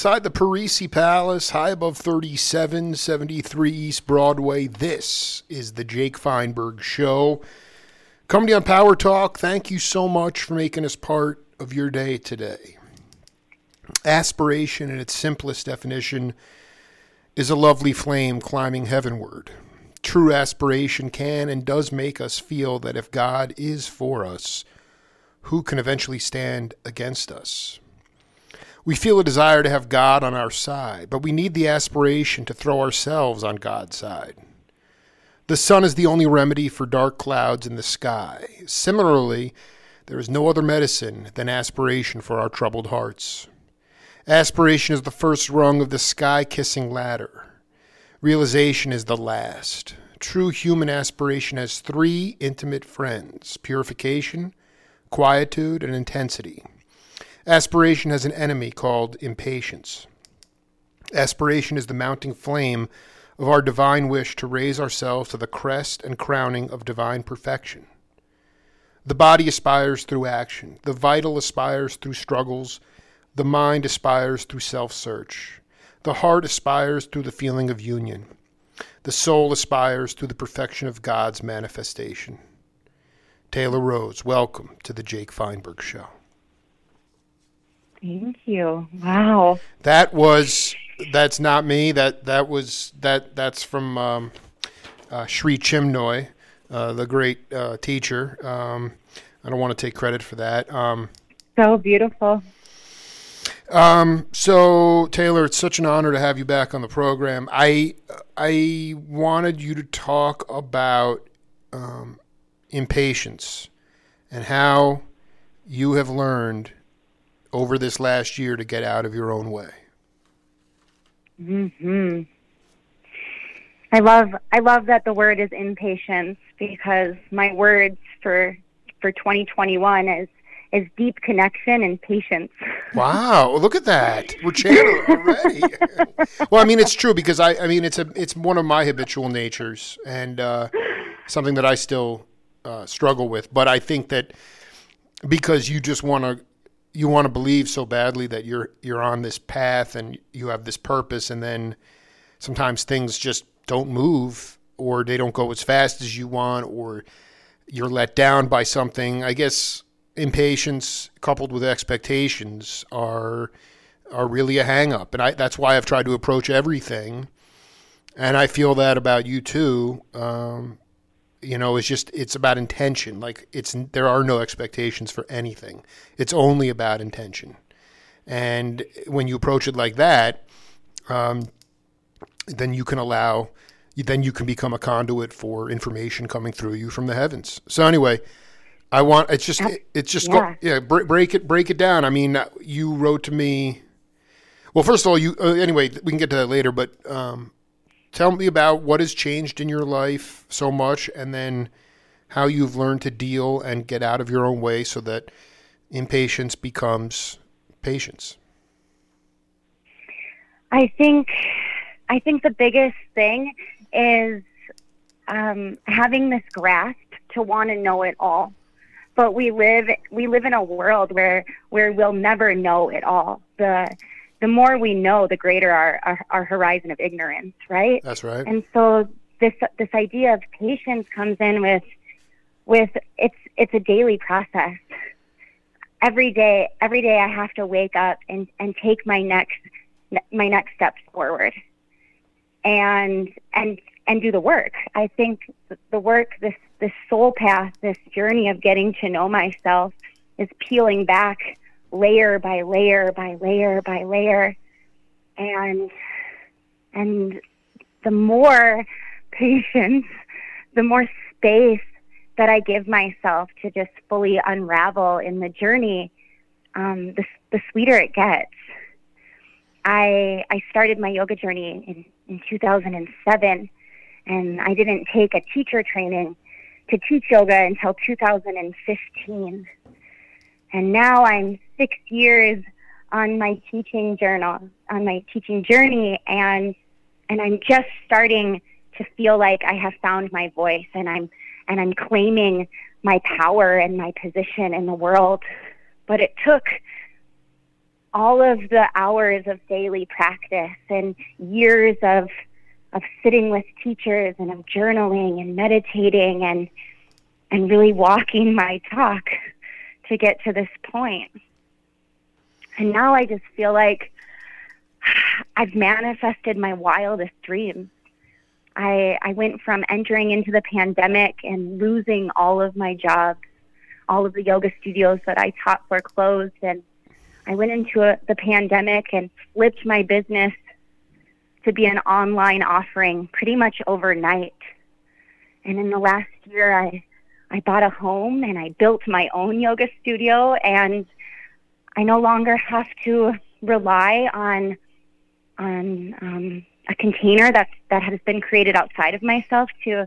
inside the Parisi Palace, high above 3773 East Broadway. This is the Jake Feinberg Show. To on Power Talk. Thank you so much for making us part of your day today. Aspiration, in its simplest definition, is a lovely flame climbing heavenward. True aspiration can and does make us feel that if God is for us, who can eventually stand against us? We feel a desire to have God on our side, but we need the aspiration to throw ourselves on God's side. The sun is the only remedy for dark clouds in the sky. Similarly, there is no other medicine than aspiration for our troubled hearts. Aspiration is the first rung of the sky kissing ladder. Realization is the last. True human aspiration has three intimate friends purification, quietude, and intensity. Aspiration has an enemy called impatience. Aspiration is the mounting flame of our divine wish to raise ourselves to the crest and crowning of divine perfection. The body aspires through action, the vital aspires through struggles, the mind aspires through self search, the heart aspires through the feeling of union, the soul aspires through the perfection of God's manifestation. Taylor Rose, welcome to the Jake Feinberg Show. Thank you. Wow. That was that's not me. That that was that that's from um, uh, Sri Chinmoy, uh, the great uh, teacher. Um, I don't want to take credit for that. Um, so beautiful. Um, so Taylor, it's such an honor to have you back on the program. I I wanted you to talk about um, impatience and how you have learned over this last year to get out of your own way? Hmm. I love I love that the word is impatience because my words for for 2021 is is deep connection and patience. Wow, look at that. We're channeling already. well, I mean it's true because I I mean it's a it's one of my habitual natures and uh, something that I still uh, struggle with, but I think that because you just want to you want to believe so badly that you're you're on this path and you have this purpose and then sometimes things just don't move or they don't go as fast as you want or you're let down by something. I guess impatience coupled with expectations are are really a hang up and I, that's why i've tried to approach everything. And i feel that about you too. Um, you know it's just it's about intention. Like it's there are no expectations for anything. It's only about intention. And when you approach it like that um, then you can allow then you can become a conduit for information coming through you from the heavens. So anyway i want it's just it's just yeah, go, yeah break, break it break it down. I mean you wrote to me well first of all you uh, anyway we can get to that later but um, tell me about what has changed in your life so much and then how you've learned to deal and get out of your own way so that impatience becomes patience. I think I think the biggest thing is um, having this grasp to want to know it all. But we live we live in a world where where we'll never know it all. The the more we know, the greater our, our, our horizon of ignorance, right? That's right. And so this this idea of patience comes in with with it's it's a daily process. Every day, every day I have to wake up and, and take my next my next steps forward, and and and do the work. I think the work, this this soul path, this journey of getting to know myself, is peeling back layer by layer by layer by layer and and the more patience, the more space that I give myself to just fully unravel in the journey, um, the, the sweeter it gets. I I started my yoga journey in, in 2007, and I didn't take a teacher training to teach yoga until 2015. And now I'm six years on my teaching journal, on my teaching journey, and and I'm just starting to feel like I have found my voice, and I'm and I'm claiming my power and my position in the world. But it took all of the hours of daily practice and years of of sitting with teachers and of journaling and meditating and and really walking my talk to get to this point. And now I just feel like I've manifested my wildest dreams. I I went from entering into the pandemic and losing all of my jobs. All of the yoga studios that I taught were closed and I went into a, the pandemic and flipped my business to be an online offering pretty much overnight. And in the last year, I, I bought a home and I built my own yoga studio, and I no longer have to rely on on um, a container that that has been created outside of myself to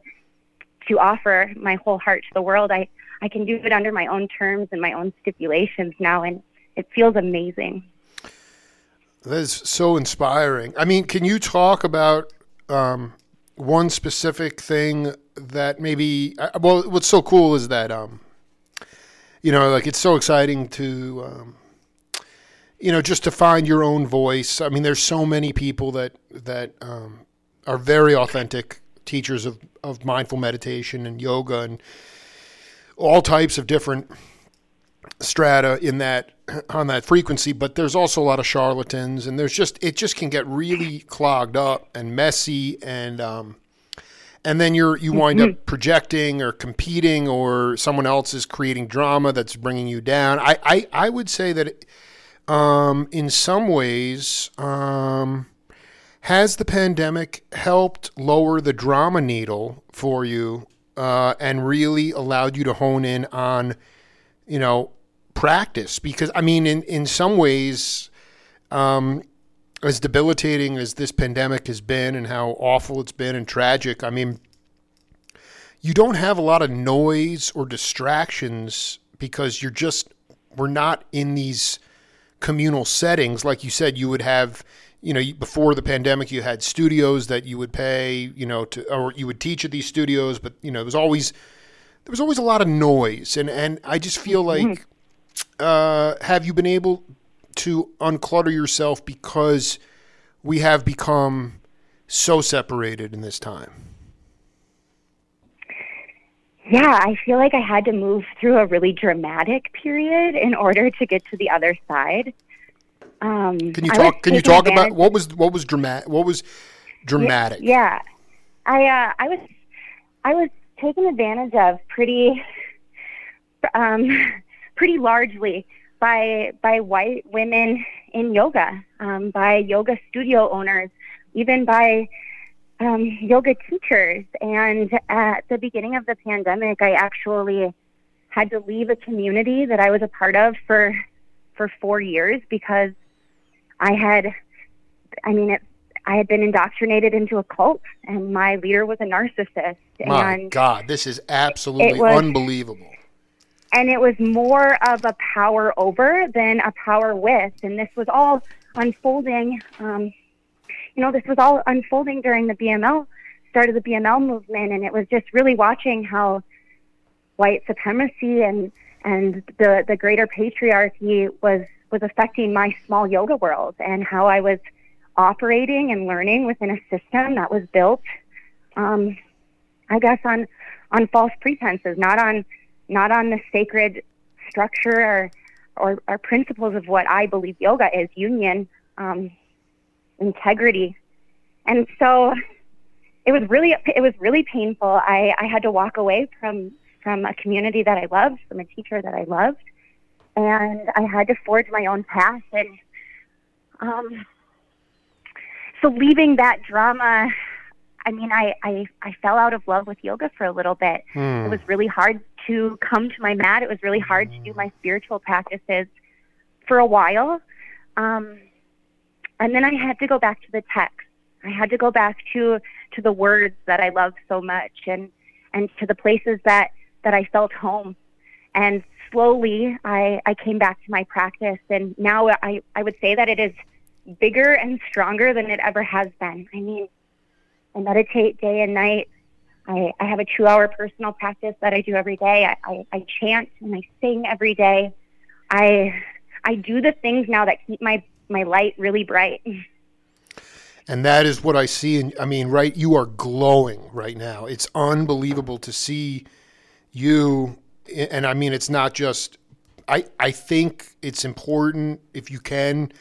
to offer my whole heart to the world. I I can do it under my own terms and my own stipulations now, and it feels amazing. That is so inspiring. I mean, can you talk about um, one specific thing that maybe? Well, what's so cool is that um, you know, like it's so exciting to um, you know just to find your own voice. I mean, there's so many people that that um, are very authentic teachers of of mindful meditation and yoga and all types of different strata in that on that frequency, but there's also a lot of charlatans, and there's just it just can get really clogged up and messy, and um, and then you're you wind mm-hmm. up projecting or competing, or someone else is creating drama that's bringing you down. I I, I would say that um, in some ways. Um, has the pandemic helped lower the drama needle for you uh, and really allowed you to hone in on, you know, practice. Because I mean, in in some ways, um, as debilitating as this pandemic has been and how awful it's been and tragic, I mean, you don't have a lot of noise or distractions because you're just we're not in these communal settings. Like you said you would have you know before the pandemic you had studios that you would pay you know to or you would teach at these studios but you know it was always there was always a lot of noise and and I just feel mm-hmm. like uh, have you been able to unclutter yourself because we have become so separated in this time? Yeah, I feel like I had to move through a really dramatic period in order to get to the other side. Um, can you talk? Can you talk about what was what was dramatic? What was dramatic? Yeah, yeah. I uh, I was I was taken advantage of pretty um, pretty largely by by white women in yoga, um, by yoga studio owners, even by um, yoga teachers. And at the beginning of the pandemic, I actually had to leave a community that I was a part of for for four years because I had, I mean, it, I had been indoctrinated into a cult, and my leader was a narcissist. My and God, this is absolutely was, unbelievable and it was more of a power over than a power with. And this was all unfolding. Um, you know, this was all unfolding during the BML start of the BML movement, and it was just really watching how white supremacy and and the the greater patriarchy was was affecting my small yoga world, and how I was operating and learning within a system that was built, um, I guess, on on false pretenses, not on not on the sacred structure or, or, or principles of what I believe yoga is union, um, integrity. And so it was really it was really painful. I, I had to walk away from from a community that I loved, from a teacher that I loved, and I had to forge my own path. And um, so leaving that drama I mean, I, I, I fell out of love with yoga for a little bit. Hmm. It was really hard to come to my mat. It was really hard to do my spiritual practices for a while. Um, and then I had to go back to the text. I had to go back to, to the words that I love so much and, and to the places that, that I felt home. And slowly I, I came back to my practice. And now I, I would say that it is bigger and stronger than it ever has been. I mean, I meditate day and night. I, I have a two hour personal practice that I do every day. I, I, I chant and I sing every day. I I do the things now that keep my, my light really bright. And that is what I see. And I mean, right, you are glowing right now. It's unbelievable to see you. And I mean, it's not just, I, I think it's important if you can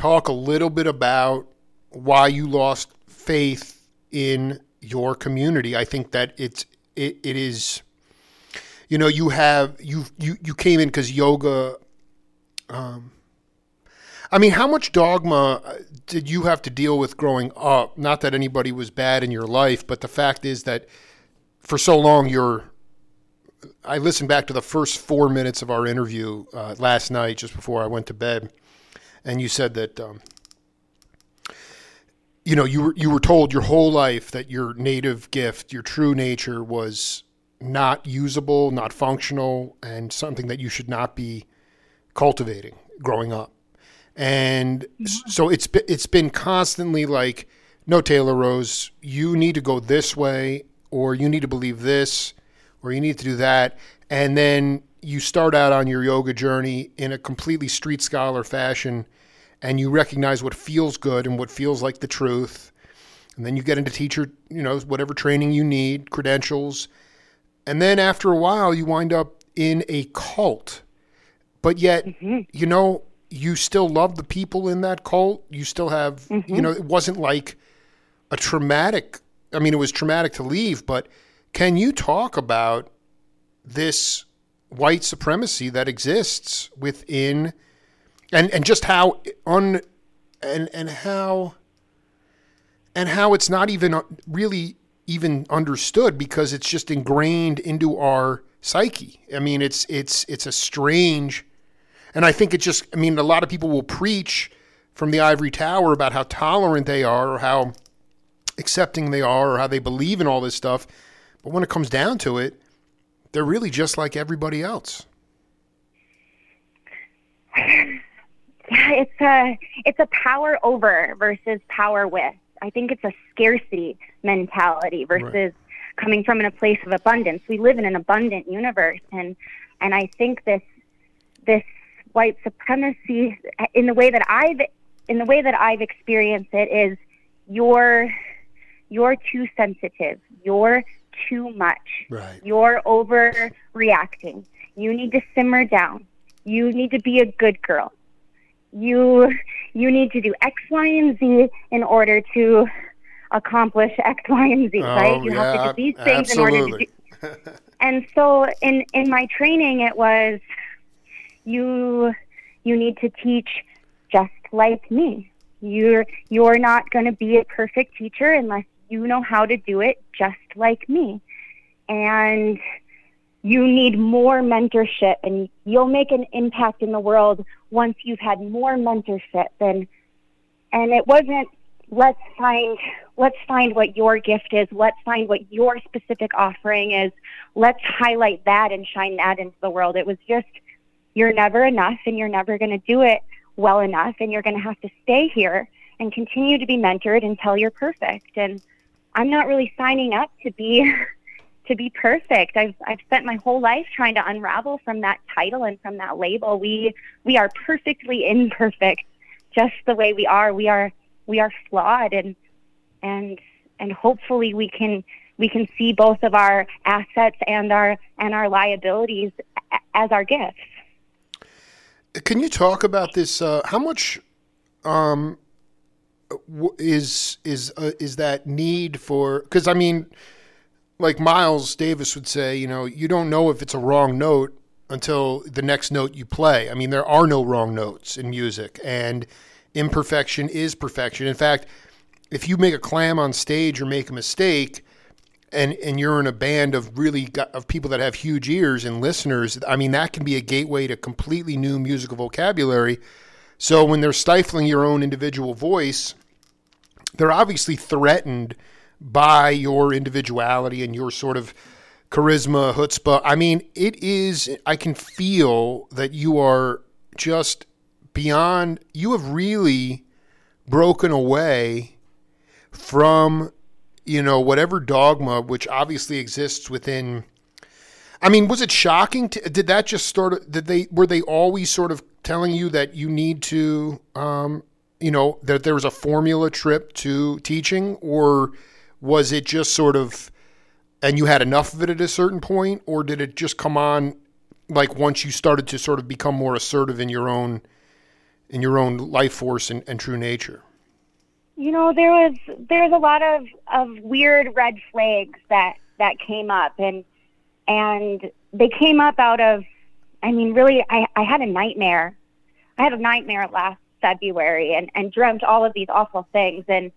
talk a little bit about why you lost faith in your community. I think that it's, it, it is, you know, you have, you, you, you came in because yoga, um, I mean, how much dogma uh, did you have to deal with growing up? Not that anybody was bad in your life, but the fact is that for so long you're. I listened back to the first four minutes of our interview uh, last night, just before I went to bed, and you said that. Um, you know, you were you were told your whole life that your native gift, your true nature, was not usable, not functional, and something that you should not be cultivating growing up and so it's it's been constantly like no Taylor Rose you need to go this way or you need to believe this or you need to do that and then you start out on your yoga journey in a completely street scholar fashion and you recognize what feels good and what feels like the truth and then you get into teacher you know whatever training you need credentials and then after a while you wind up in a cult. But yet Mm-hmm. you know you still love the people in that cult. You still have you know it wasn't like a traumatic i mean it was traumatic to leave but can you talk about this white supremacy that exists within and and just how un and and how and how it's not even uh, really even understood because it's just ingrained into our psyche i mean it's it's it's a strange and I think it just, I mean, a lot of people will preach from the ivory tower about how tolerant they are or how accepting they are or how they believe in all this stuff. But when it comes down to it, they're really just like everybody else. Yeah, it's a it's a power over versus power with. I think it's a scarcity mentality versus coming from in a place of abundance. We live in an abundant universe, and and I think this this white supremacy in the way that I've in the way that I've experienced it is you're you're too sensitive. You're too much. Right. You're overreacting. You need to simmer down. You need to be a good girl. You you need to do X, Y, and Z in order to accomplish X, Y, and Z. Oh, right? You have to do these things in order to do. And so in in my training, it was you you need to teach just like me. You're you're not going to be a perfect teacher unless you know how to do it just like me. And you need more mentorship and you'll make an impact in the world once you've had more mentorship and and it wasn't let's find let's find what your gift is let's find what your specific offering is let's highlight that and shine that into the world it was just you're never enough and you're never going to do it well enough and you're going to have to stay here and continue to be mentored until you're perfect and i'm not really signing up to be to be perfect. I've i've spent my whole life trying to unravel from that title and from that label. We we are perfectly imperfect just the way we are. We are we are flawed and and and hopefully we can we can see both of our assets and our and our liabilities as our gifts. Can you talk about this? Uh, how much um, is is uh, is that need for? Because I mean, like Miles Davis would say, you know, you don't know if it's a wrong note until the next note you play. I mean, there are no wrong notes in music, and imperfection is perfection. In fact, if you make a clam on stage or make a mistake, and and you're in a band of really got, of people that have huge ears and listeners, I mean that can be a gateway to completely new musical vocabulary. So when they're stifling your own individual voice, they're obviously threatened by your individuality and your sort of charisma, chutzpah. I mean, it is. I can feel that you are just beyond. You have really broken away from you know whatever dogma which obviously exists within I mean, was it shocking? To, did that just start? Did they were they always sort of telling you that you need to, um, you know, that there was a formula trip to teaching, or was it just sort of, and you had enough of it at a certain point, or did it just come on, like once you started to sort of become more assertive in your own, in your own life force and, and true nature? You know, there was there's a lot of of weird red flags that that came up, and and they came up out of i mean really i i had a nightmare i had a nightmare last february and and dreamt all of these awful things. And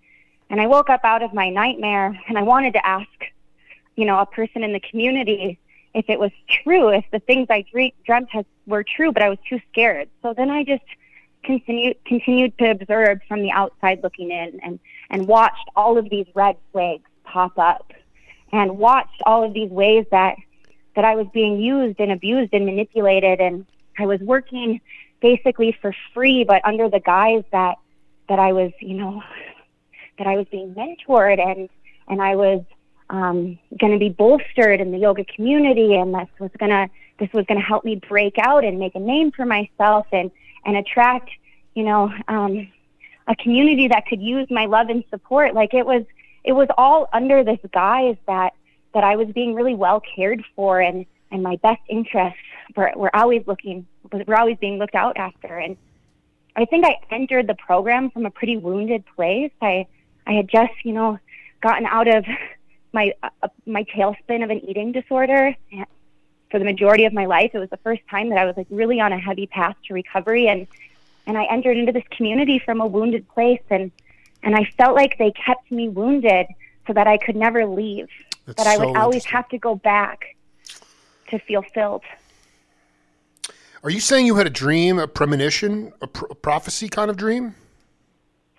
and i woke up out of my nightmare and i wanted to ask you know a person in the community if it was true if the things i dreamt has, were true but i was too scared. So then i just continued continued to observe from the outside looking in and and watched all of these red flags pop up and watched all of these ways that that I was being used and abused and manipulated. And I was working basically for free but under the guise that that I was, you know, that I was being mentored and and I was um, going to be bolstered in the yoga community and this was to this was to help me break out and make a name for myself and and attract, you know, um, a community that could use my love and support. Like it was it was all under this guise that that I was being really well cared for and, and my best interests were, were always looking, were always being looked out after. And I think I entered the program from a pretty wounded place. I, I had just, you know, gotten out of my, uh, my tailspin of an eating disorder. For the majority of my life, it was the first time that I was like really on a heavy path to recovery. And, and I entered into this community from a wounded place. And, and I felt like they kept me wounded so that I could never leave. That's that I would always have to go back to feel filled. Are you saying you had a dream, a premonition, a, a prophecy kind of dream?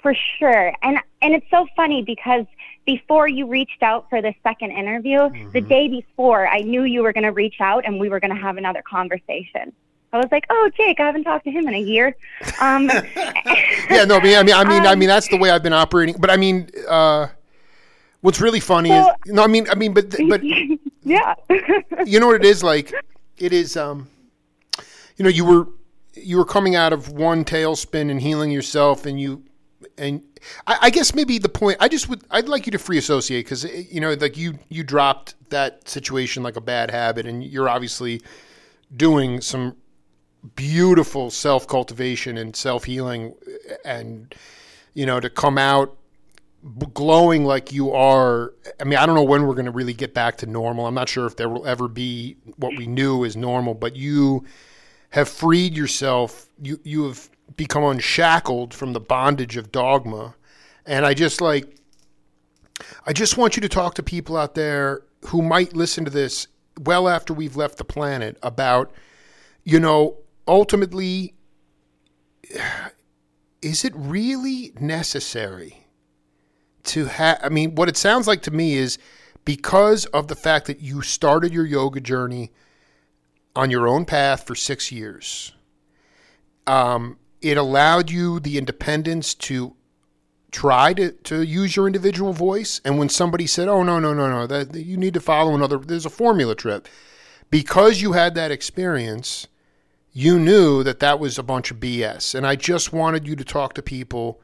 For sure. And and it's so funny because before you reached out for the second interview, mm-hmm. the day before, I knew you were going to reach out and we were going to have another conversation. I was like, "Oh, Jake, I haven't talked to him in a year." Um, yeah, no, I mean, I mean, I mean, um, I mean, that's the way I've been operating. But I mean, uh, What's really funny so, is no, I mean, I mean, but but yeah, you know what it is like. It is, um, you know, you were you were coming out of one tailspin and healing yourself, and you and I, I guess maybe the point I just would I'd like you to free associate because eh, you know like you you dropped that situation like a bad habit, and you're obviously doing some beautiful self cultivation and self healing, eh, and you know to come out glowing like you are. I mean i don't know when we're going to really get back to normal. I'm not sure if there will ever be what we knew as normal but you have freed yourself. You you have become unshackled from the bondage of dogma. And i just like i just want you to talk to people out there who might listen to this well after we've left the planet about you know ultimately is it really necessary to have, I mean, what it sounds like to me is because of the fact that you started your yoga journey on your own path for six years, um, it allowed you the independence to try to, to use your individual voice. And when somebody said, oh, no, no, no, no, that, you need to follow another, there's a formula trip. Because you had that experience, you knew that that was a bunch of BS. And I just wanted you to talk to people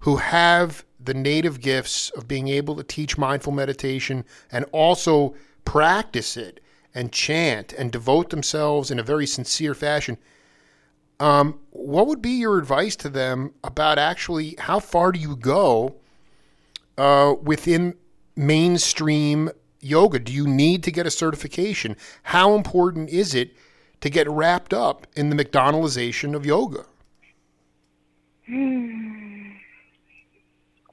who have the native gifts of being able to teach mindful meditation and also practice it and chant and devote themselves in a very sincere fashion. Um, what would be your advice to them about actually how far do you go uh, within mainstream yoga? Do you need to get a certification? How important is it to get wrapped up in the McDonaldization of yoga?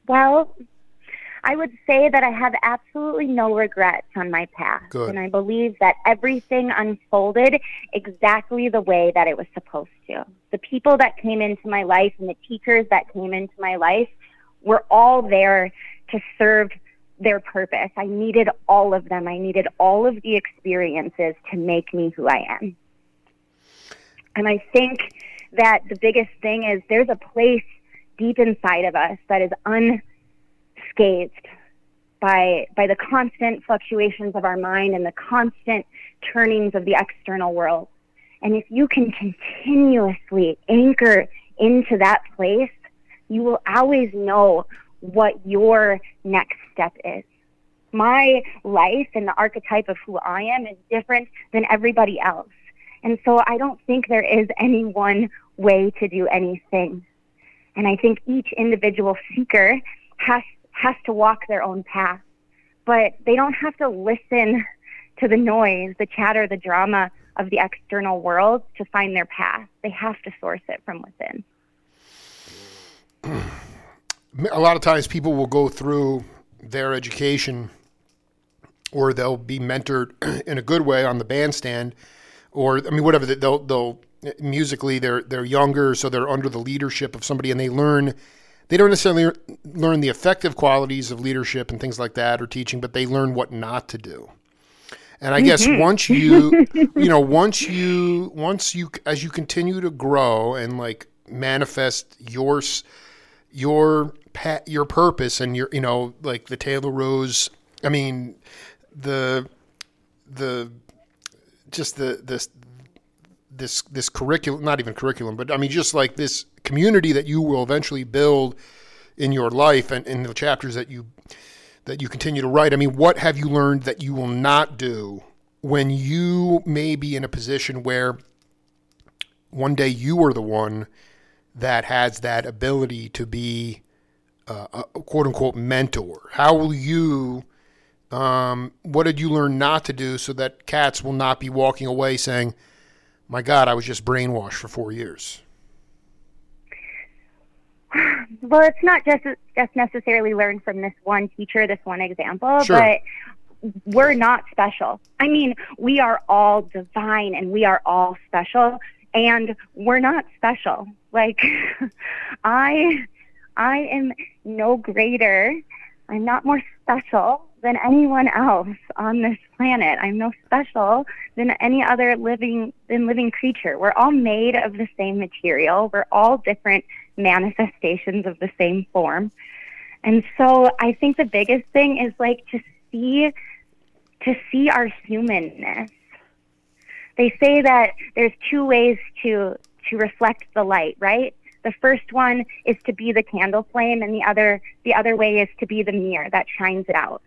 Well, I would say that I have absolutely no regrets on my path. Good. And I believe that everything unfolded exactly the way that it was supposed to. The people that came into my life and the teachers that came into my life were all there to serve their purpose. I needed all of them. I needed all of the experiences to make me who I am. And I think that the biggest thing is there's a place deep inside of us that is unscathed by by the constant fluctuations of our mind and the constant turnings of the external world. And if you can continuously anchor into that place, you will always know what your next step is. My life and the archetype of who I am is different than everybody else. And so I don't think there is any one way to do anything. And I think each individual seeker has has to walk their own path. But they don't have to listen to the noise, the chatter, the drama of the external world to find their path. They have to source it from within. A lot of times people will go through their education or they'll be mentored in a good way on the bandstand or I mean whatever they'll they'll musically they're they're younger so they're under the leadership of somebody and they learn they don't necessarily learn the effective qualities of leadership and things like that or teaching but they learn what not to do and i mm-hmm. guess once you you know once you once you as you continue to grow and like manifest your your your purpose and your you know like the taylor rose i mean the the just the this this this curriculum not even curriculum but i mean just like this community that you will eventually build in your life and in the chapters that you that you continue to write i mean what have you learned that you will not do when you may be in a position where one day you are the one that has that ability to be uh, a quote unquote mentor how will you um, what did you learn not to do so that cats will not be walking away saying, my God, I was just brainwashed for four years? Well, it's not just just necessarily learned from this one teacher, this one example, sure. but we're not special. I mean, we are all divine and we are all special, and we're not special. Like, I, I am no greater. I'm not more special than anyone else on this planet. I'm no special than any other living than living creature. We're all made of the same material. We're all different manifestations of the same form. And so I think the biggest thing is like to see to see our humanness. They say that there's two ways to to reflect the light, right? The first one is to be the candle flame and the other the other way is to be the mirror that shines it out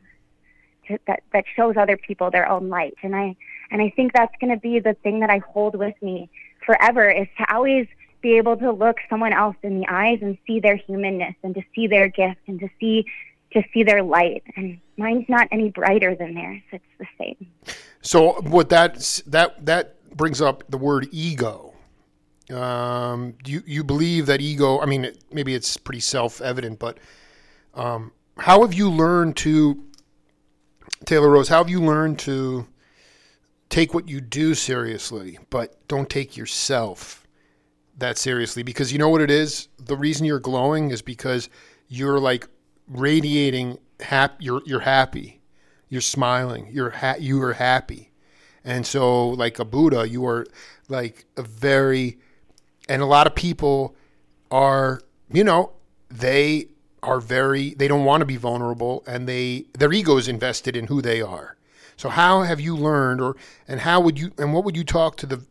that that shows other people their own light and i and i think that's going to be the thing that i hold with me forever is to always be able to look someone else in the eyes and see their humanness and to see their gift and to see to see their light. And mine's not any brighter than theirs. It's the same. So what that that that brings up the word ego. Um, you you believe that ego i mean maybe it's pretty self-evident but um, how have you learned to Taylor Rose, how have you learned to take what you do seriously, but don't take yourself that seriously? Because you know what it is? The reason you're glowing is because you're like radiating happy. You're you're happy. You're smiling. You're ha- you are happy. And so, like a Buddha, you are like a very, and a lot of people are, you know, they are very they don't want to be vulnerable and they their ego is invested in who they are. So how have you learned or and how would you and what would you talk to the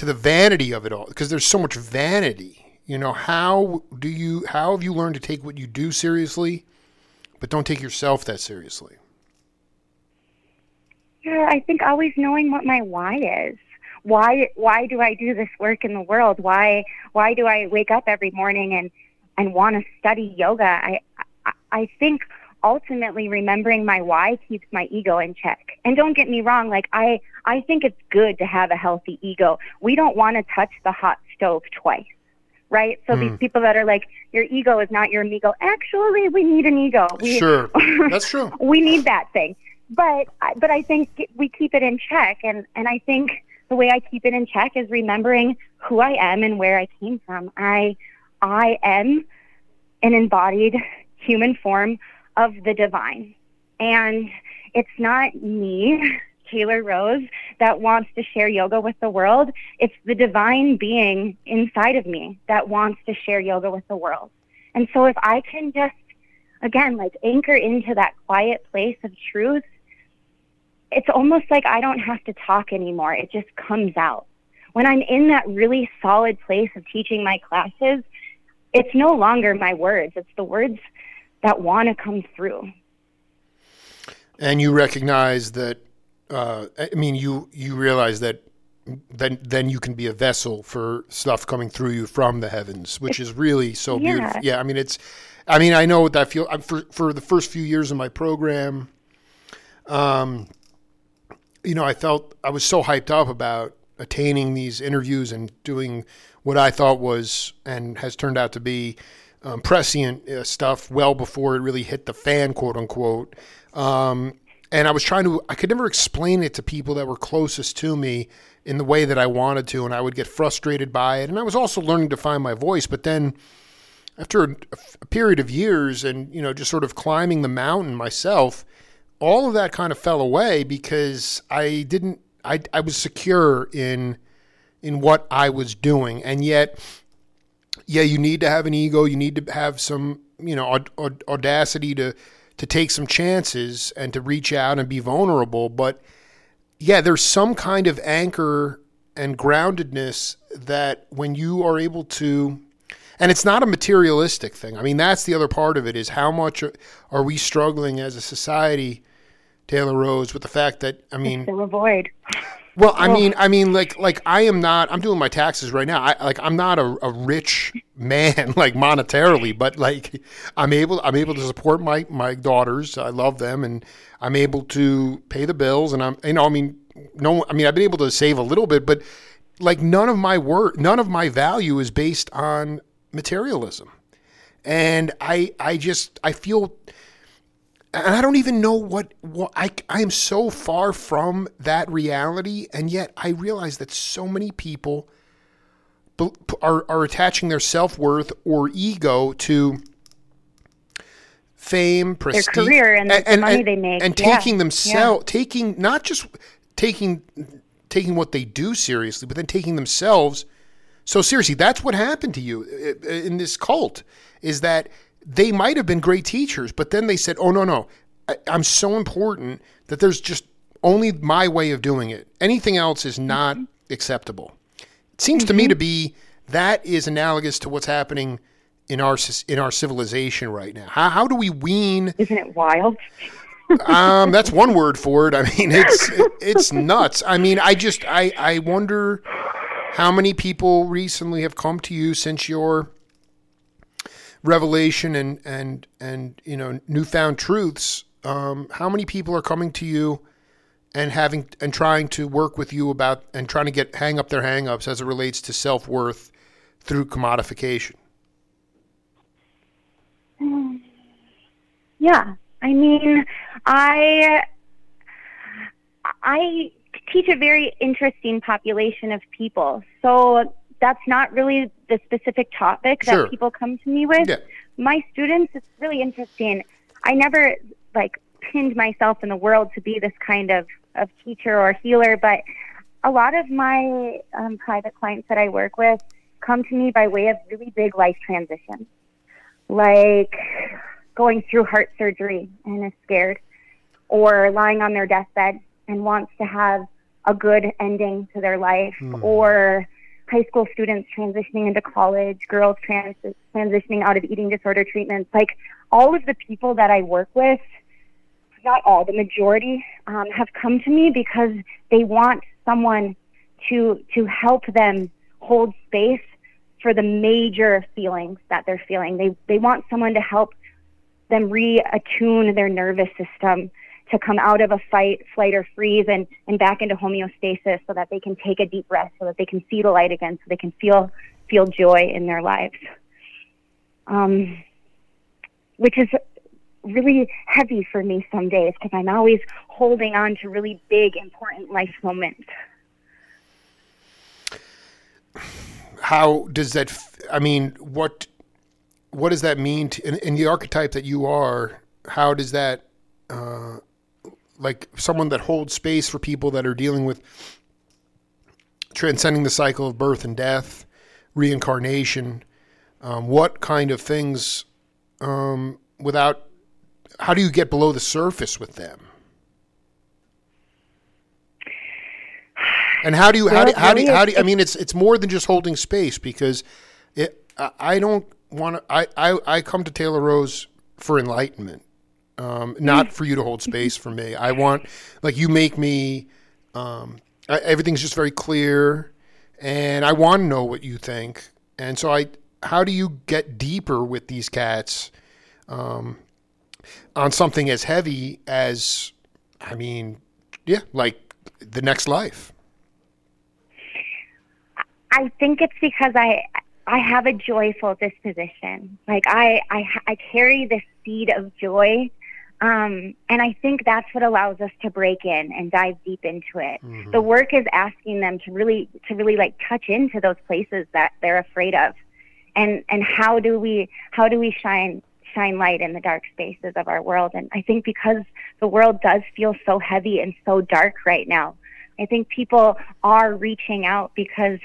to the vanity of it all because there's so much vanity. You know, how do you how have you learned to take what you do seriously but don't take yourself that seriously? Yeah, I think always knowing what my why is why why do I do this work in the world? Why why do I wake up every morning and and want to study yoga, I, I, I think ultimately remembering my why keeps my ego in check. And don't get me wrong, like I, I think it's good to have a healthy ego. We don't want to touch the hot stove twice. right? So these hmm. people that are like, your ego is not your ego. Actually, we need an ego. We, Sure. That's true. we need that thing. But I- but I think we keep it in check, and and I think the way I keep it in check is remembering who I am and where I came from. I I am an embodied human form of the divine, and it's not me. Taylor Rose that wants to share yoga with the world. It's the divine being inside of me that wants to share yoga with the world. And so if I can just again like anchor into that quiet place of truth it's almost like i don't have to talk anymore it just comes out when i'm in that really solid place of teaching my classes it's no longer my words it's the words that want to come through And you recognize that. Uh, I mean, you you realize that. Then, then you can be a vessel for stuff coming through you from the heavens, which is really so Yeah. beautiful. Yeah, I mean, it's. I mean, I know what I feel. I'm, for for the first few years of my program, um, you know, I felt I was so hyped up about attaining these interviews and doing what I thought was and has turned out to be um, prescient uh, stuff well before it really hit the fan, quote unquote. Um, and I was trying to, I could never explain it to people that were closest to me in the way that I wanted to, and I would get frustrated by it. And I was also learning to find my voice, but then after a, a period of years and you know just sort of climbing the mountain myself all of that kind of fell away because i didn't i, I was secure in in what i was doing and yet yeah you need to have an ego. You need to have some you know aud- aud- audacity to to take some chances and to reach out and be vulnerable. But yeah there's some kind of anchor and groundedness that when you are able to and it's not a materialistic thing. I mean, that's the other part of it is how much are- we struggling as a society, Taylor Rose, with the fact that I mean, to avoid well, I mean, I mean, like, like I am not. I'm doing my taxes right now. I like I'm not a, a rich man, like monetarily, but like I'm able. I'm able to support my my daughters. I love them, and I'm able to pay the bills. And I'm, you know, I mean, no, I mean, I've been able to save a little bit, but like none of my work, none of my value is based on materialism. And I, I just, I feel and I don't even know what, what I, I am so far from that reality, and yet I realize that so many people are, are attaching their self worth or ego to fame, prestige, their career and the money they make. and Yeah. taking themselves, taking not just taking taking what they do seriously, but then taking themselves so seriously. That's what happened to you in this cult. Is that they might have been great teachers, but then they said, "Oh no, no, I, I'm so important that there's just only my way of doing it. Anything else is not acceptable." It seems to me to be that is analogous to what's happening in our in our civilization right now. How, how do we wean? isn't it wild Um, that's one word for it. I mean, it's it's nuts. I mean, I just I I wonder how many people recently have come to you since your revelation and and and you know newfound truths. Um, how many people are coming to you and having and trying to work with you about and trying to get hang up their hang ups as it relates to self worth through commodification? Yeah, I mean, I I teach a very interesting population of people. So that's not really the specific topic Sure. that people come to me with. Yeah. My students, it's really interesting. I never like pinned myself in the world to be this kind of of teacher or healer, but a lot of my um, private clients that I work with come to me by way of really big life transitions, like going through heart surgery and is scared, or lying on their deathbed and wants to have a good ending to their life, or high school students transitioning into college, girls trans- transitioning out of eating disorder treatments. Like all of the people that I work with, not all, the majority, um, have come to me because they want someone to to help them hold space for the major feelings that they're feeling. They they want someone to help them reattune their nervous system to come out of a fight, flight, or freeze and, and back into homeostasis so that they can take a deep breath, so that they can see the light again, so they can feel feel joy in their lives. Um, which is really heavy for me some days because I'm always holding on to really big, important life moments. How does that? I mean, what what does that mean to, in, in, the archetype that you are? How does that, uh, like someone that holds space for people that are dealing with transcending the cycle of birth and death, reincarnation? Um, what kind of things, um, without, how do you get below the surface with them? And how do you how do, how do, how do, I mean it's it's more than just holding space because it I don't want to. I, I I come to Taylor Rose for enlightenment, um, not for you to hold space for me. I want like you make me. Um, I, everything's just very clear, and I want to know what you think. And so I, how do you get deeper with these cats, um, on something as heavy as, I mean, yeah, like the next life. I think it's because I I have a joyful disposition. Like I, I, I carry this seed of joy. Um, and I think that's what allows us to break in and dive deep into it. Mm-hmm. The work is asking them to really, to really like touch into those places that they're afraid of. And, and how do we, how do we shine, shine light in the dark spaces of our world? And I think because the world does feel so heavy and so dark right now, I think people are reaching out because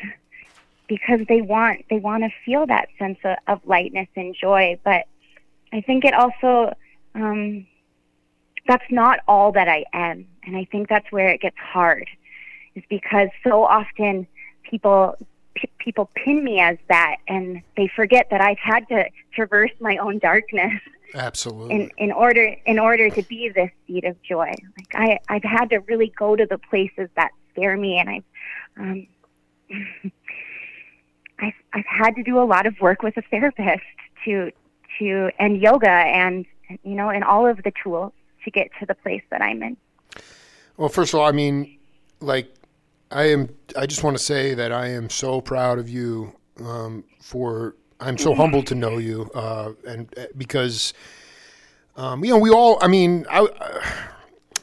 because they want they want to feel that sense of, of, lightness and joy. But I think it also um, that's not all that I am, and I think that's where it gets hard, is because so often people p- people pin me as that, and they forget that I've had to traverse my own darkness. Absolutely. In, in order in order to be this seed of joy, like I I've had to really go to the places that scare me, and I've um, I've, I've had to do a lot of work with a therapist to to and yoga and you know and all of the tools to get to the place that I'm in. Well, first of all, I mean, like I am. I just want to say that I am so proud of you um, for. I'm so humbled to know you, uh, and uh, because um, you know we all. I mean, I,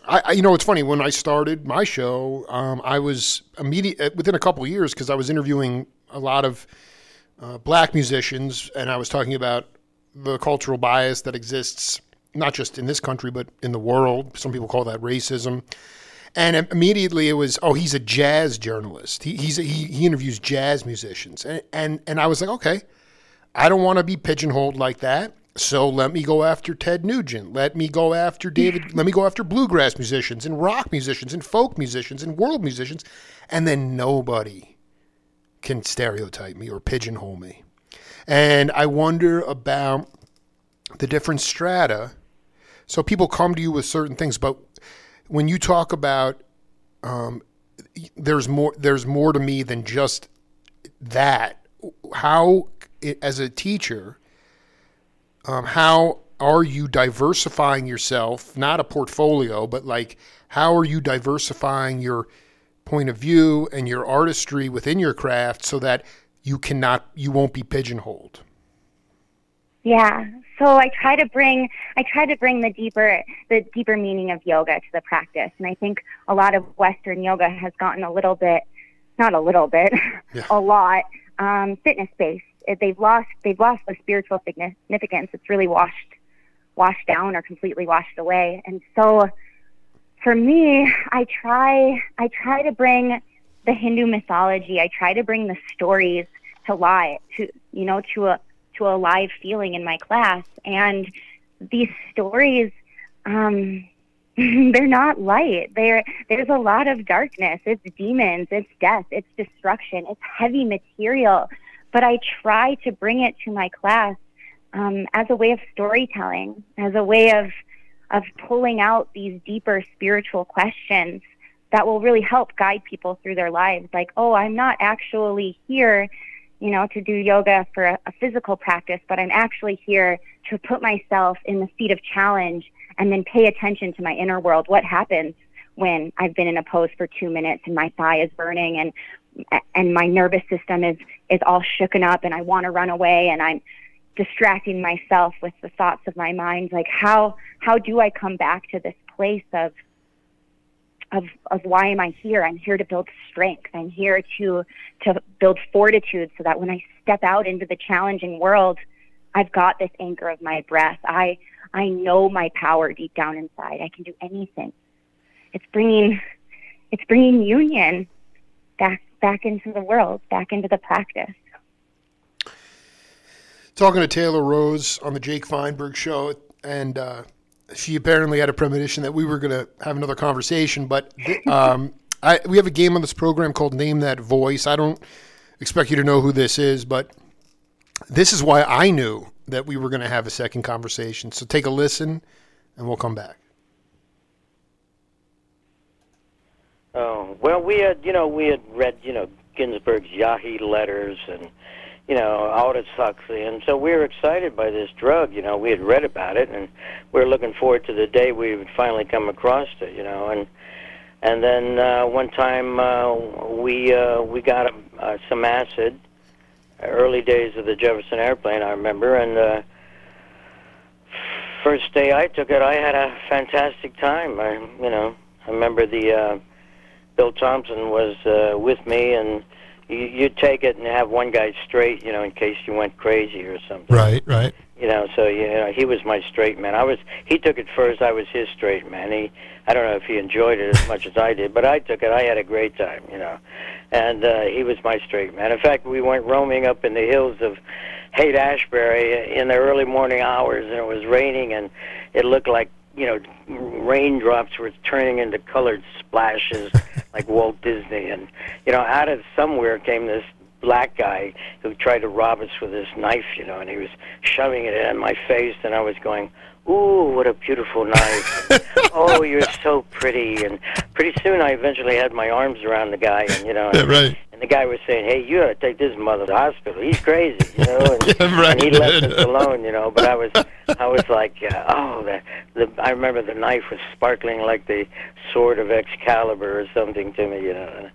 I, you know, it's funny when I started my show, um, I was immediate within a couple years because I was interviewing a lot of uh, black musicians, and I was talking about the cultural bias that exists not just in this country but in the world. Some people call that racism. And immediately it was, oh, he's a jazz journalist. He, he's a, he, he interviews jazz musicians, and and and I was like, okay, I don't want to be pigeonholed like that. So let me go after Ted Nugent. Let me go after David. let me go after bluegrass musicians and rock musicians and folk musicians and world musicians, and then nobody can stereotype me or pigeonhole me. And I wonder about the different strata. So people come to you with certain things, but when you talk about um, there's more there's more to me than just that. How, as a teacher, um, how are you diversifying yourself? Not a portfolio, but like how are you diversifying your point of view and your artistry within your craft so that you cannot you won't be pigeonholed yeah so i try to bring i try to bring the deeper the deeper meaning of yoga to the practice and i think a lot of western yoga has gotten a little bit not a little bit yeah. a lot um, fitness based they've lost they've lost the spiritual significance it's really washed washed down or completely washed away and so for me, I try I try to bring the Hindu mythology. I try to bring the stories to life, to you know, to a to a live feeling in my class. And these stories, um, they're not light. They're, there's a lot of darkness. It's demons. It's death. It's destruction. It's heavy material. But I try to bring it to my class um, as a way of storytelling, as a way of of pulling out these deeper spiritual questions that will really help guide people through their lives. Like, oh, I'm not actually here, you know, to do yoga for a, a physical practice, but I'm actually here to put myself in the seat of challenge and then pay attention to my inner world. What happens when I've been in a pose for two minutes and my thigh is burning? And and my nervous system is is all shooken up and I want to run away and I'm distracting myself with the thoughts of my mind like how how do I come back to this place of of of why am I here? I'm here to build strength. I'm here to to build fortitude so that when I step out into the challenging world, I've got this anchor of my breath. I I know my power deep down inside. I can do anything. It's bringing it's bringing union back back into the world, back into the practice. Talking to Taylor Rose on the Jake Feinberg show, and uh, she apparently had a premonition that we were going to have another conversation. But um, I, we have a game on this program called Name That Voice. I don't expect you to know who this is, but this is why I knew that we were going to have a second conversation. So take a listen, and we'll come back. Oh well, we had you know we had read you know Ginsberg's Yage letters and you know Huxley, and so we were excited by this drug. You know, we had read about it, and we were looking forward to the day we would finally come across it. You know, and and then uh, one time uh, we uh, we got uh, some acid. Early days of the Jefferson airplane, I remember, and uh, first day I took it, I had a fantastic time. I, you know, I remember the uh, Bill Thompson was uh, with me, and you, you'd take it and have one guy straight, you know, in case you went crazy or something. Right, right. You know, so you know, he was my straight man. I was he took it first. I was his straight man. He I don't know if he enjoyed it as much as I did, but I took it. I had a great time, you know, and uh, he was my straight man. In fact, we went roaming up in the hills of Haight Ashbury in the early morning hours, and it was raining, and it looked like you know, raindrops were turning into colored splashes like Walt Disney. And, you know, out of somewhere came this black guy who tried to rob us with his knife, you know, and he was shoving it in my face, and I was going, Ooh, what a beautiful knife. oh, you're so pretty. And pretty soon I eventually had my arms around the guy, and, you know, and, right. And the guy was saying, hey, you got to take this mother to the hospital. He's crazy, you know, and, Yeah, right. and he left us alone, you know, but I was, I was like, uh, oh, the, the, I remember the knife was sparkling like the sword of Excalibur or something to me, you know.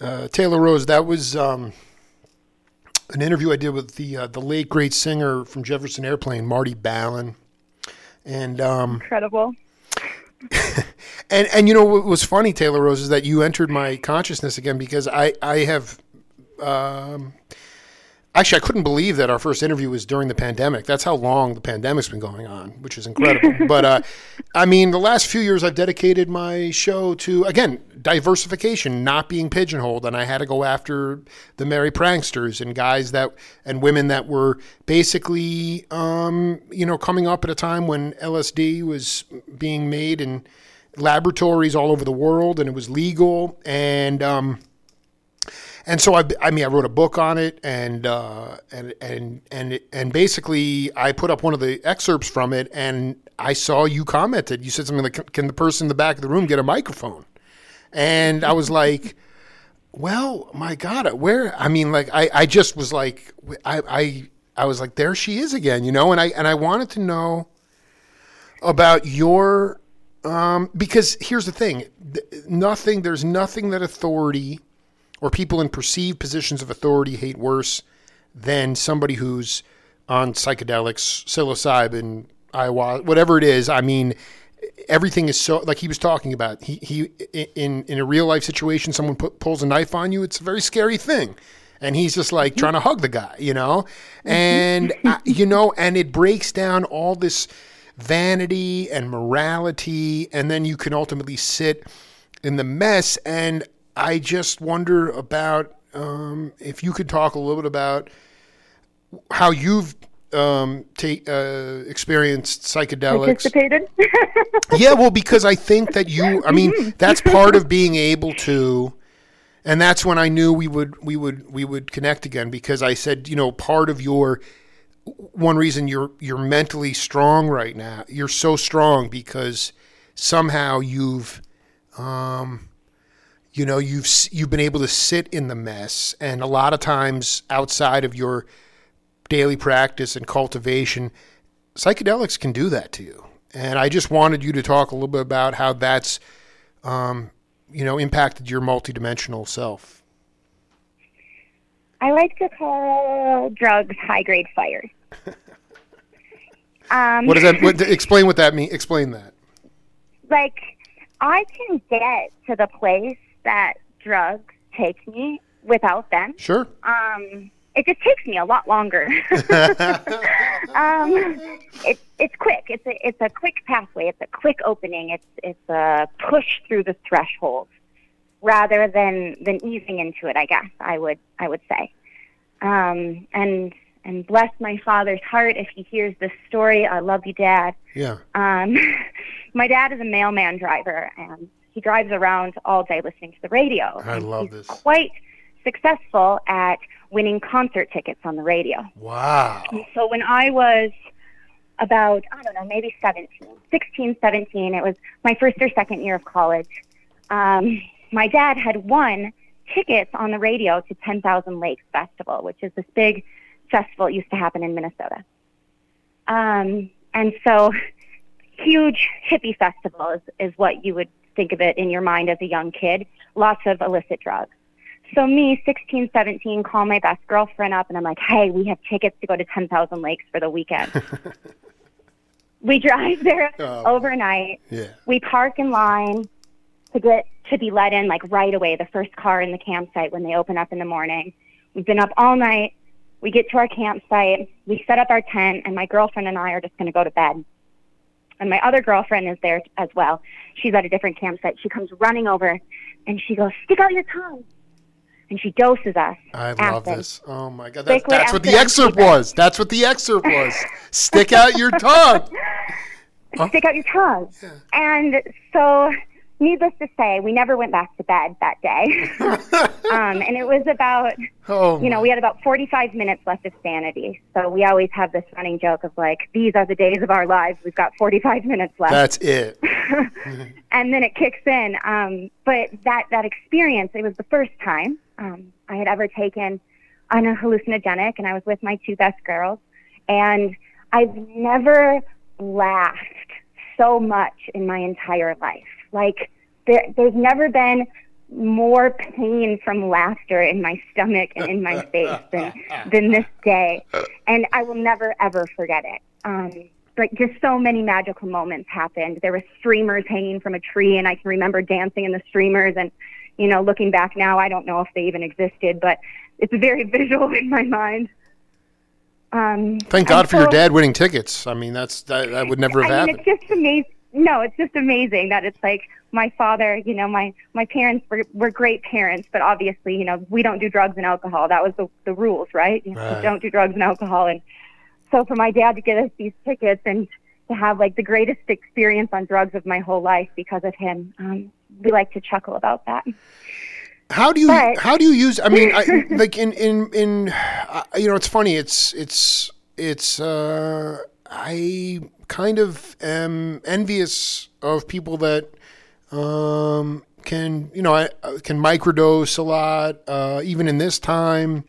Uh, Taylor Rose, that was um, an interview I did with the uh, the late great singer from Jefferson Airplane, Marty Balin, and um, Incredible. And and you know what was funny, Taylor Rose, is that you entered my consciousness again because I I have. Um, Actually, I couldn't believe that our first interview was during the pandemic. That's how long the pandemic's been going on, which is incredible. but uh, I mean, the last few years, I've dedicated my show to again diversification, not being pigeonholed, and I had to go after the merry pranksters and guys that and women that were basically, um, you know, coming up at a time when LSD was being made in laboratories all over the world, and it was legal, and um, and so I, I mean, I wrote a book on it, and uh, and and and and basically, I put up one of the excerpts from it, and I saw you commented. You said something like, "Can the person in the back of the room get a microphone?" And I was like, "Well, my God, where?" I mean, like, I, I just was like, I, I I was like, there she is again, you know, and I and I wanted to know about your um, because here's the thing, nothing. There's nothing that authority or people in perceived positions of authority hate worse than somebody who's on psychedelics, psilocybin, ayahuasca, whatever it is. I mean, everything is so like he was talking about. He he in in a real life situation, someone put, pulls a knife on you. It's a very scary thing. And he's just like trying to hug the guy, you know, and uh, you know, and it breaks down all this vanity and morality, and then you can ultimately sit in the mess. And I just wonder about um, if you could talk a little bit about how you've um, uh, experienced psychedelics. Participated. yeah, well, because I think that you, I mean, that's part of being able to, and that's when I knew we would we would we would connect again because I said, you know, part of your one reason you're you're mentally strong right now. You're so strong because somehow you've um, you know you've you've been able to sit in the mess and a lot of times outside of your daily practice and cultivation psychedelics can do that to you and i just wanted you to talk a little bit about how that's um, you know impacted your multidimensional self? I like to call drugs high grade fire. um, What does that? What, explain what that mean. Explain that. like I can get to the place that drugs take me without them. Sure. Um, it just takes me a lot longer. um, it, it's quick. It's a it's a quick pathway. It's a quick opening. It's it's a push through the threshold rather than than easing into it. I guess I would I would say. Um, and and bless my father's heart if he hears this story. I love you, Dad. Yeah. Um, my dad is a mailman driver, and he drives around all day listening to the radio. I love he's this. Quite successful at winning concert tickets on the radio. Wow. So when I was about, I don't know, maybe 17, 16, 17, it was my first or second year of college. Um, my dad had won tickets on the radio to 10,000 Lakes Festival, which is this big festival that used to happen in Minnesota. Um, and so, huge hippie festival is, is what you would think of it in your mind as a young kid. Lots of illicit drugs. So me, 16, 17, call my best girlfriend up and I'm like, hey, we have tickets to go to 10,000 Lakes for the weekend. we drive there Oh. overnight. Yeah. We park in line to get to be let in like right away, the first car in the campsite when they open up in the morning. We've been up all night. We get to our campsite. We set up our tent, and my girlfriend and I are just going to go to bed. And my other girlfriend is there as well. She's at a different campsite. She comes running over, and she goes, "Stick out your tongue," and she doses us. I love this. Oh my god, that's, that's what the excerpt was. That's what the excerpt was. Stick out your tongue. Stick out your tongue. And so, needless to say, we never went back to bed that day. um, and it was about, Oh, you know, we had about 45 minutes left of sanity. So we always have this running joke of like, these are the days of our lives. We've got 45 minutes left. that's it. and then it kicks in. Um, but that, that experience, it was the first time um, I had ever taken on a hallucinogenic, and I was with my two best girls. And I've never laughed so much in my entire life. Like, there, there's never been more pain from laughter in my stomach and in my face than, than this day. And I will never, ever forget it. Um, like just so many magical moments happened. There were streamers hanging from a tree, and I can remember dancing in the streamers. And you know, looking back now, I don't know if they even existed, but it's very visual in my mind. Um, Thank God for your dad winning tickets. I mean, that's that, that would never have I mean, happened. it's just amazing. No, it's just amazing that it's like my father. You know, my my parents were were great parents, but obviously, you know, we don't do drugs and alcohol. That was the the rules, right? You Right. don't do drugs and alcohol, and so for my dad to get us these tickets and to have like the greatest experience on drugs of my whole life because of him, um, we like to chuckle about that. How do you But- how do you use? I mean, I, like in in in uh, you know, it's funny. It's it's it's. uh I kind of am envious of people that um can you know I, I can microdose a lot, uh, even in this time.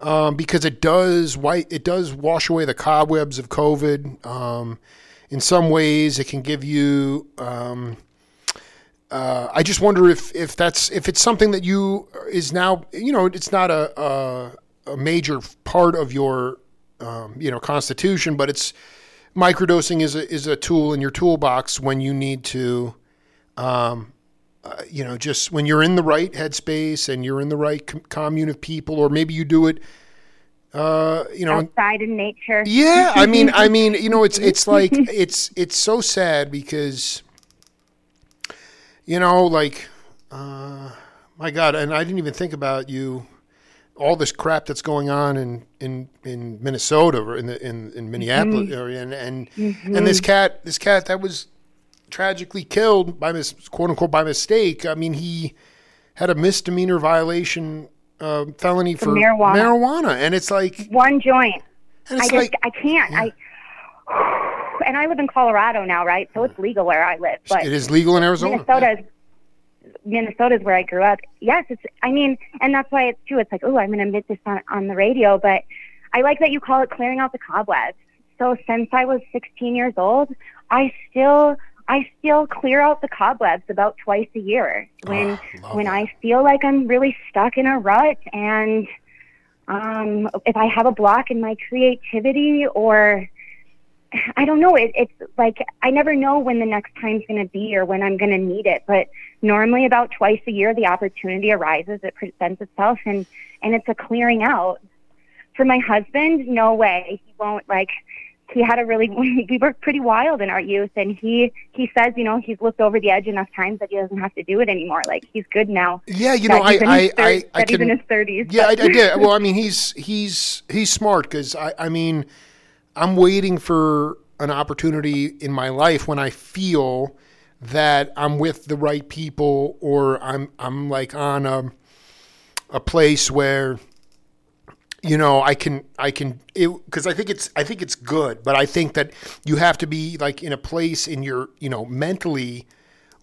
Um, because it does white, it does wash away the cobwebs of COVID. Um, in some ways, it can give you um, uh, I just wonder if if that's if it's something that you is now you know it's not a a, a major part of your um, you know constitution, but it's microdosing is a is a tool in your toolbox when you need to. Um, uh, you know, just when you're in the right headspace and you're in the right com- commune of people, or maybe you do it, uh, you know, Outside in nature. yeah, I mean, I mean, you know, it's it's like it's it's so sad because, you know, like, uh, my God, and I didn't even think about you, all this crap that's going on in in in Minnesota or in the in in Minneapolis area, and and and this cat, this cat that was tragically killed by mis quote unquote by mistake. I mean, he had a misdemeanor violation. Uh, felony for marijuana. marijuana, and it's like, One joint. and I it's just like, I can't. I and I live in Colorado now, right? So it's legal where I live. But It is legal in Arizona. Minnesota's Minnesota's where I grew up. Yes, it's. I mean, and that's why it's too. It's like, oh, I'm going to admit this on on the radio, but I like that you call it clearing out the cobwebs. So since I was 16 years old, I still I still clear out the cobwebs about twice a year when Oh, when that. I feel like I'm really stuck in a rut and um, if I have a block in my creativity or I don't know, it, it's like I never know when the next time's going to be or when I'm going to need it. But normally, about twice a year, the opportunity arises, it presents itself, and and it's a clearing out. For my husband, no way, he won't like. He had a really we were pretty wild in our youth, and he he says, you know, he's looked over the edge enough times that he doesn't have to do it anymore. Like he's good now. Yeah, you know, I, I, his I, thir- I that he's in his thirties. Yeah, I, I did. Well, I mean, he's he's he's smart because I, I mean, I'm waiting for an opportunity in my life when I feel that I'm with the right people or I'm I'm like on a a place where you know I can I can because I think it's I think it's good, but I think that you have to be like in a place in your you know mentally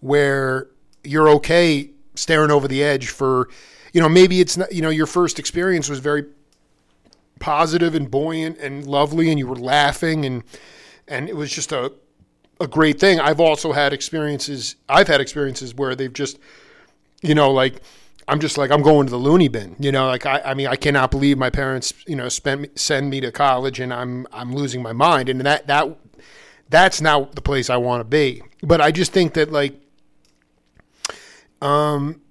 where you're okay staring over the edge for you know maybe it's not you know your first experience was very positive and buoyant and lovely and you were laughing and and it was just a a great thing. I've also had experiences I've had experiences where they've just you know like I'm just like I'm going to the loony bin. You know, like I, I mean I cannot believe my parents, you know, spend send me to college and I'm I'm losing my mind and that that that's not the place I want to be. But I just think that like um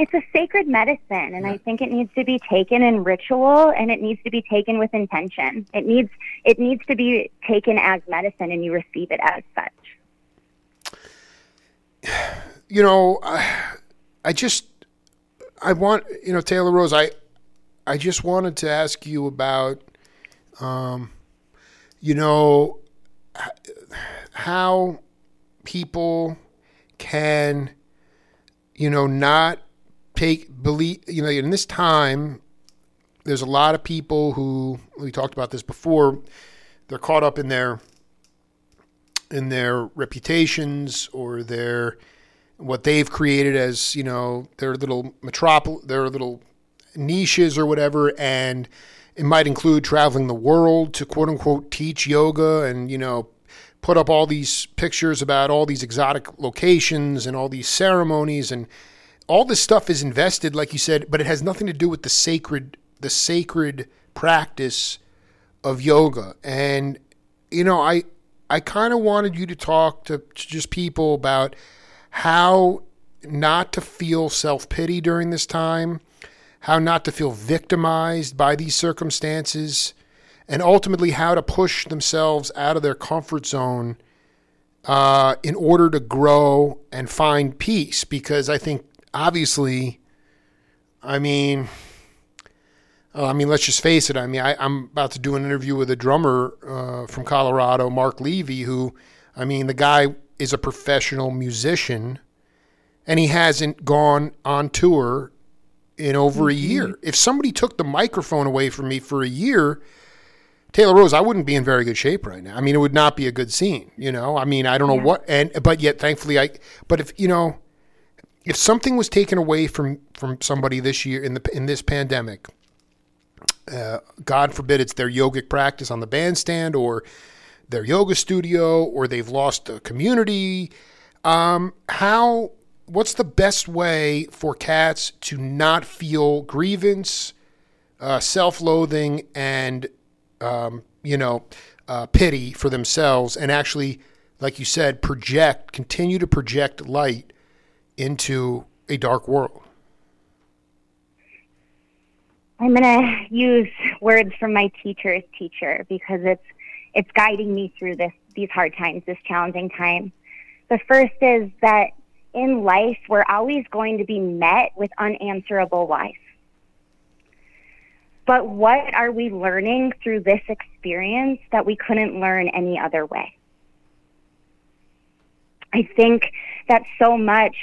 it's a sacred medicine and i think it needs to be taken in ritual and it needs to be taken with intention. It needs it needs to be taken as medicine and you receive it as such. You know, I, I just, I want, you know, Taylor Rose, I, I just wanted to ask you about, um, you know, how people can, you know, not take believe, you know, in this time, there's a lot of people who we talked about this before. They're caught up in their in their reputations or their what they've created as you know their little metropol their little niches or whatever and it might include traveling the world to quote unquote teach yoga and you know put up all these pictures about all these exotic locations and all these ceremonies and all this stuff is invested like you said but it has nothing to do with the sacred the sacred practice of yoga. And you know i i kind of wanted you to talk to, to just people about how not to feel self-pity during this time how not to feel victimized by these circumstances and ultimately how to push themselves out of their comfort zone uh, in order to grow and find peace. Because i think obviously i mean uh, I mean, let's just face it. I mean, I, I'm about to do an interview with a drummer uh, from Colorado, Mark Levy, who, I mean, the guy is a professional musician, and he hasn't gone on tour in over a year. If somebody took the microphone away from me for a year, Taylor Rose, I wouldn't be in very good shape right now. I mean, it would not be a good scene. You know, I mean, I don't know what, and but yet, thankfully, I. But if you know, if something was taken away from from somebody this year in the in this pandemic uh, God forbid it's their yogic practice on the bandstand or their yoga studio or they've lost a community. Um, how? What's the best way for cats to not feel grievance, uh, self-loathing, and um, you know uh, pity for themselves, and actually, like you said, project, continue to project light into a dark world? I'm going to use words from my teacher's teacher because it's it's guiding me through this these hard times, this challenging time. The first is that in life we're always going to be met with unanswerable whys. But what are we learning through this experience that we couldn't learn any other way? I think that so much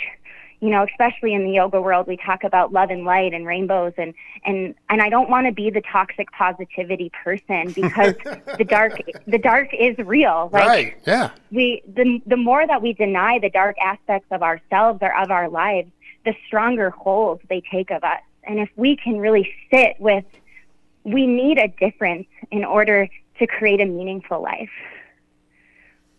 you know, especially in the yoga world, we talk about love and light and rainbows and and and I don't want to be the toxic positivity person because the dark the dark is real. Like right? Yeah. we the the more that we deny the dark aspects of ourselves or of our lives, the stronger hold they take of us. And if we can really sit with we need a difference in order to create a meaningful life.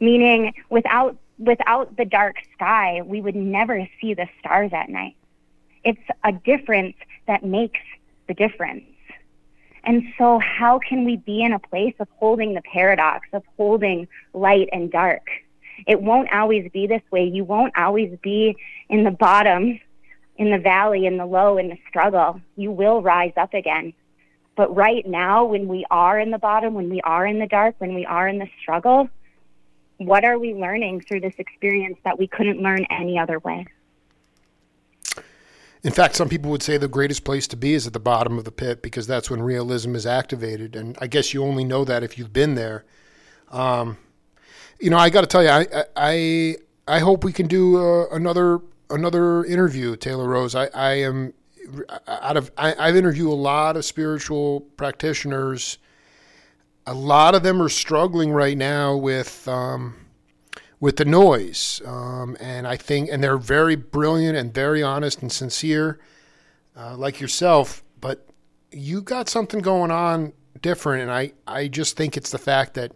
Meaning without without the dark sky, we would never see the stars at night. It's a difference that makes the difference. And so, how can we be in a place of holding the paradox, of holding light and dark? It won't always be this way. You won't always be in the bottom, in the valley, in the low, in the struggle. You will rise up again. But right now, when we are in the bottom, when we are in the dark, when we are in the struggle, what are we learning through this experience that we couldn't learn any other way? In fact, some people would say the greatest place to be is at the bottom of the pit because that's when realism is activated. And I guess you only know that if you've been there. Um, you know, I got to tell you, I, I, I hope we can do uh, another another interview, Taylor Rose. I, I am out of I, I've interviewed a lot of spiritual practitioners. A lot of them are struggling right now with um, with the noise, um, and I think and they're very brilliant and very honest and sincere, uh, like yourself. But you got something going on different, and I I just think it's the fact that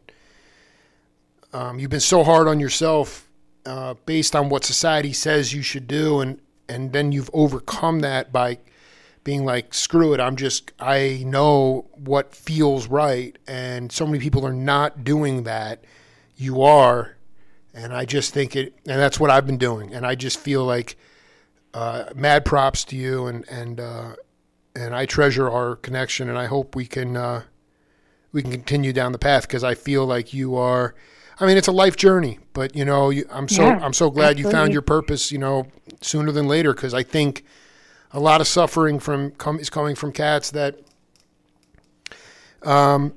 um, you've been so hard on yourself uh, based on what society says you should do, and and then you've overcome that by being like, screw it, I'm just, I know what feels right. And so many people are not doing that. You are. And I just think it, and that's what I've been doing. And I just feel like uh, mad props to you. And, and, uh, and I treasure our connection. And I hope we can, uh, we can continue down the path because I feel like you are, I mean, it's a life journey, but you know, you, I'm so, Yeah, I'm so glad you found your purpose, you know, sooner than later. Cause I think, a lot of suffering from com- is coming from cats that um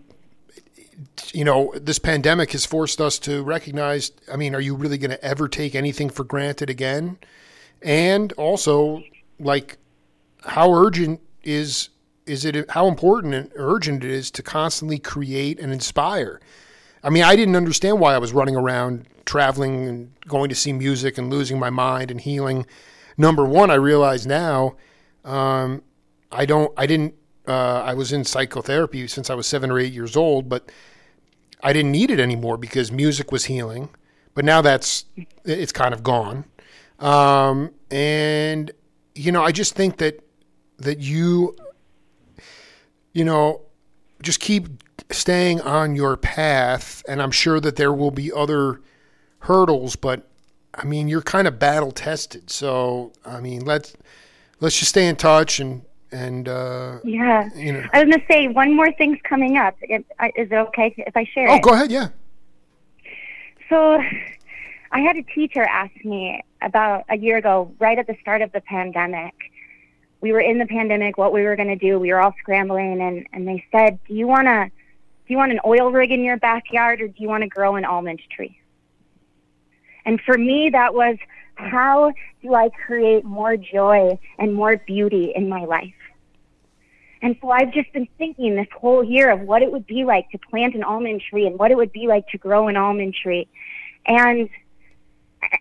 you know this pandemic has forced us to recognize i mean are you really going to ever take anything for granted again? And also like how urgent is is it how important and urgent it is to constantly create and inspire. I mean i didn't understand why i was running around traveling and going to see music and losing my mind and healing number one i realize now um, I don't. I didn't. Uh, I was in psychotherapy since I was seven or eight years old, but I didn't need it anymore because music was healing. But now that's it's kind of gone. Um, and you know, I just think that that you, you know, just keep staying on your path, and I'm sure that there will be other hurdles, but I mean, you're kind of battle tested. So, I mean, let's let's just stay in touch and and uh, Yeah. you know. I was going to say one more thing's coming up. Is it okay if I share Oh, it? go ahead. Yeah. So, I had a teacher ask me about a year ago, right at the start of the pandemic. We were in the pandemic, what we were going to do. We were all scrambling, and, and they said, "Do you want to, do you want an oil rig in your backyard, or do you want to grow an almond tree?" And for me, that was, how do I create more joy and more beauty in my life? And so I've just been thinking this whole year of what it would be like to plant an almond tree and what it would be like to grow an almond tree. And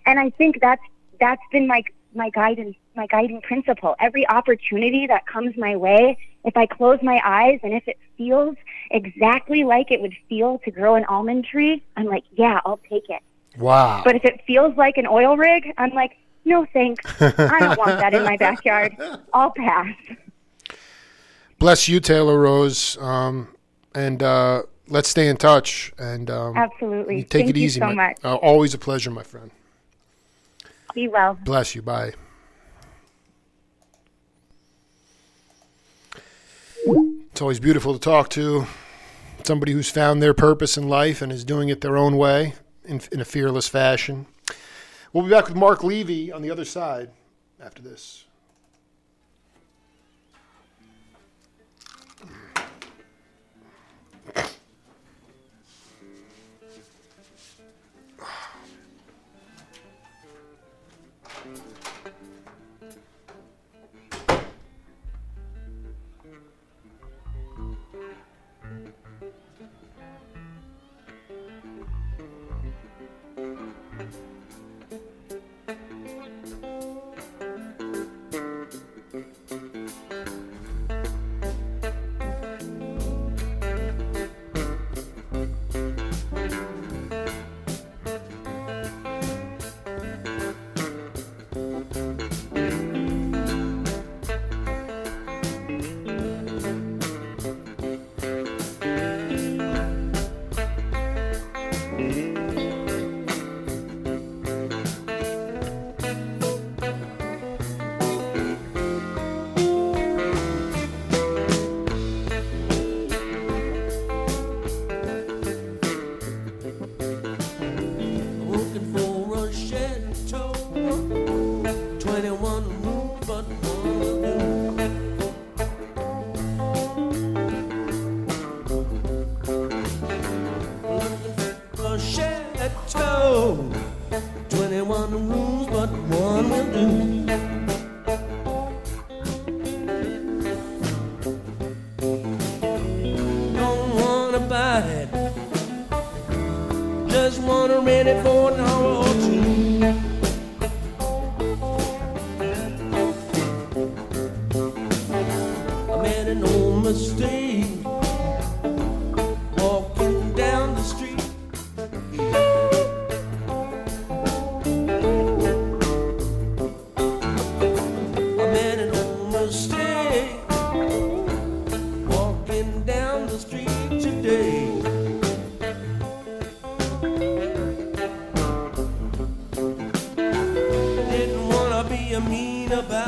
and I think that's that's been my my guidance my guiding principle. Every opportunity that comes my way, if I close my eyes and if it feels exactly like it would feel to grow an almond tree, I'm like, yeah, I'll take it. Wow. But if it feels like an oil rig, I'm like, no thanks. I don't want that in my backyard. I'll pass. Bless you, Taylor Rose. Um, and uh, let's stay in touch. And um, Absolutely. take Thank it you easy. so my- much. Uh, always a pleasure, my friend. Be well. Bless you. Bye. It's always beautiful to talk to somebody who's found their purpose in life and is doing it their own way in, in a fearless fashion. We'll be back with Mark Levy on the other side after this. About